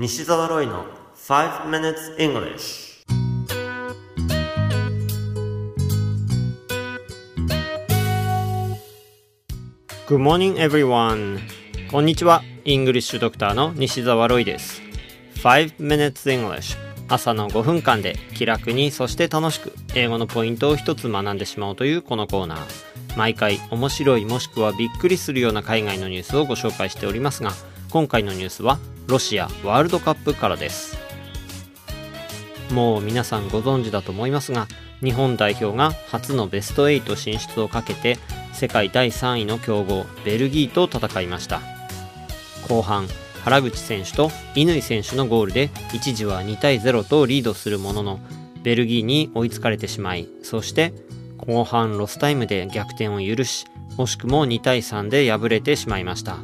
西澤ロイの5 minutes English Good morning everyone. こんにちは。イングリッシュドクターの西澤ロイです。5 minutes English 朝の5分間で気楽にそして楽しく英語のポイントを一つ学んでしまおうというこのコーナー。毎回面白いもしくはびっくりするような海外のニュースをご紹介しておりますが今回のニュースはロシアワールドカップからです。もう皆さんご存知だと思いますが日本代表が初のベスト8進出をかけて世界第3位の強豪ベルギーと戦いました。後半原口選手と乾選手のゴールで一時は2対0とリードするもののベルギーに追いつかれてしまいそして後半ロスタイムで逆転を許し惜しくも2対3で敗れてしまいました。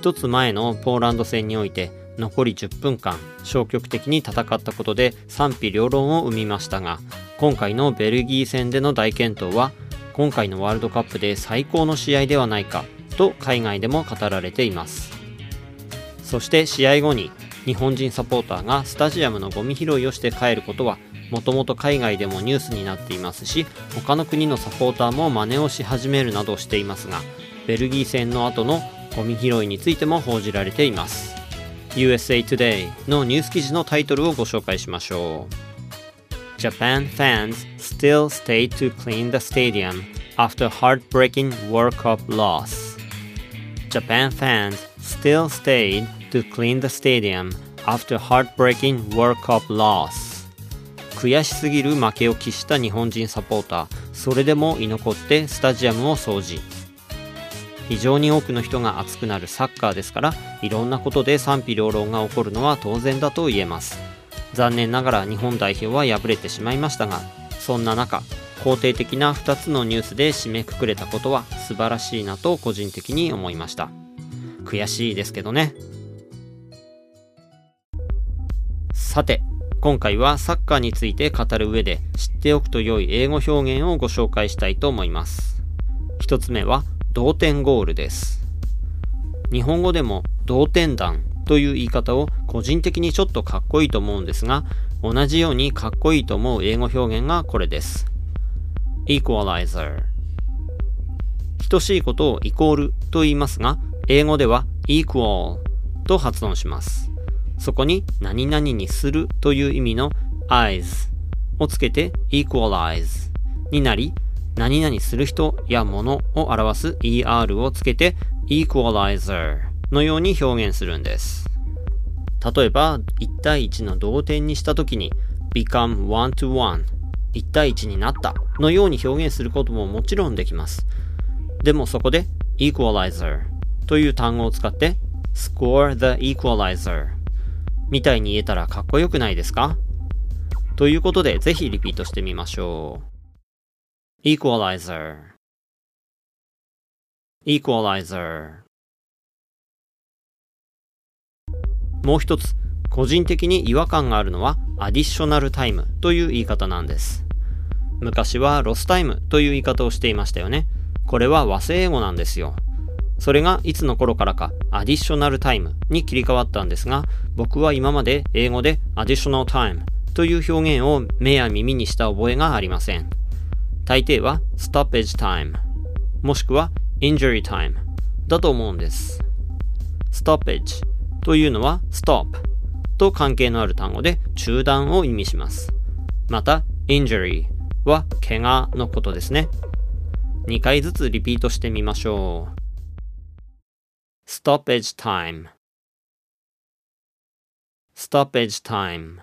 一つ前のポーランド戦において残り10分間消極的に戦ったことで賛否両論を生みましたが今回のベルギー戦での大健闘は今回のワールドカップで最高の試合ではないかと海外でも語られています。そして試合後に日本人サポーターがスタジアムのゴミ拾いをして帰ることはもともと海外でもニュースになっていますし他の国のサポーターも真似をし始めるなどしていますがベルギー戦の後のゴミ拾いについても報じられています USA Today のニュース記事のタイトルをご紹介しましょう Japan fans still stay to clean the stadium after heartbreaking World Cup loss. Japan fans still stayed to clean the stadium after heartbreaking World Cup loss. 悔しすぎる負けを喫した日本人サポーター、それでも居残ってスタジアムを掃除。非常に多くの人が熱くなるサッカーですから、いろんなことで賛否両論が起こるのは当然だと言えます。残念ながら日本代表は敗れてしまいましたが、そんな中、肯定的な2つのニュースで締めくくれたことは素晴らしいなと個人的に思いました。悔しいですけどね。さて、今回はサッカーについて語る上で知っておくと良い英語表現をご紹介したいと思います。一つ目は同点ゴールです。日本語でも同点弾という言い方を個人的にちょっとかっこいいと思うんですが、同じようにかっこいいと思う英語表現がこれです。equalizer 等しいことをイコールと言いますが、英語では equal と発音します。そこに何々にするという意味の eyes をつけて equalize になり、何々する人や物を表す er をつけて equalizer のように表現するんです。例えば、1対1の同点にしたときに become one to one 1対1になったのように表現することももちろんできます。でもそこで equalizer という単語を使って score the equalizer みたいに言えたらかっこよくないですか？ということでぜひリピートしてみましょう。Equalizer equalizer もう一つ個人的に違和感があるのはアディショナルタイムという言い方なんです。昔はロスタイムという言い方をしていましたよね。これは和製英語なんですよ。それがいつの頃からかアディショナルタイムに切り替わったんですが、僕は今まで英語でアディショナルタイムという表現を目や耳にした覚えがありません。大抵は stoppage time もしくは injury time だと思うんです。stoppage というのは stop と関係のある単語で中断を意味します。また、injury は怪我のことですね。2回ずつリピートしてみましょう。stoppage time stoppage time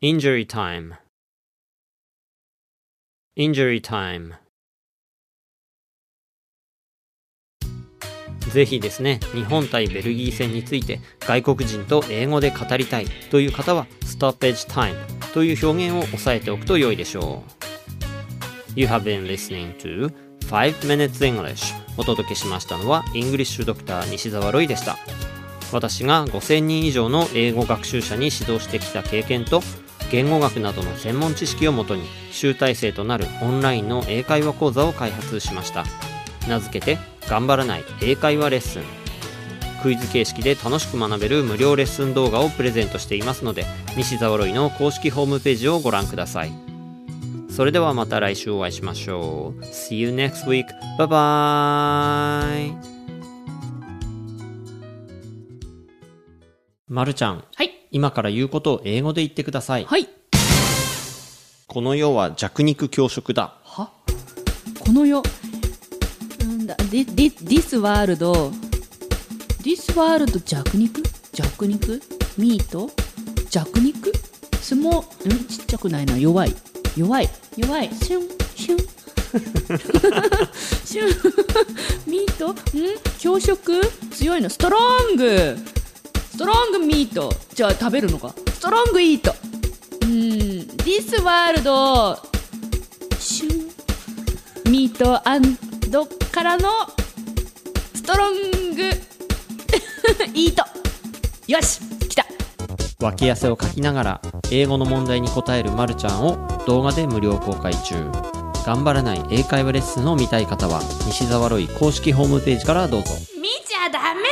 injury time injury time ぜひですね、日本対ベルギー戦について外国人と英語で語りたいという方は stoppage time という表現を押さえておくと良いでしょう。You have been listening to 5 Minutes English お届けしましたのはイングリッシュドクター西澤ロイでした。私が5000人以上の英語学習者に指導してきた経験と言語学などの専門知識をもとに集大成となるオンラインの英会話講座を開発しました。名付けて頑張らない英会話レッスン。クイズ形式で楽しく学べる無料レッスン動画をプレゼントしていますので西澤ロイの公式ホームページをご覧ください。それではまた来週お会いしましょう。See you next week. Bye bye. まるちゃん。はい。今から言うことを英語で言ってくださいはい。この世は弱肉強食だは？この世？なんだ、で、で、this world。this world 弱肉？弱肉？ミート弱肉？相撲、ん？ちっちゃくないな。弱い。弱い。弱い。シュン、シュン。シュン。ミートん？強食？強いの。ストロングストロングミート。じゃあ食べるのか？ストロングイート。うーん。this world シュン。ミートアンドからのストロングイートよし来た脇汗をかきながら英語の問題に答えるまるちゃんを動画で無料公開中頑張らない英会話レッスンを見たい方は西澤ロイ公式ホームページからどうぞ見ちゃダメ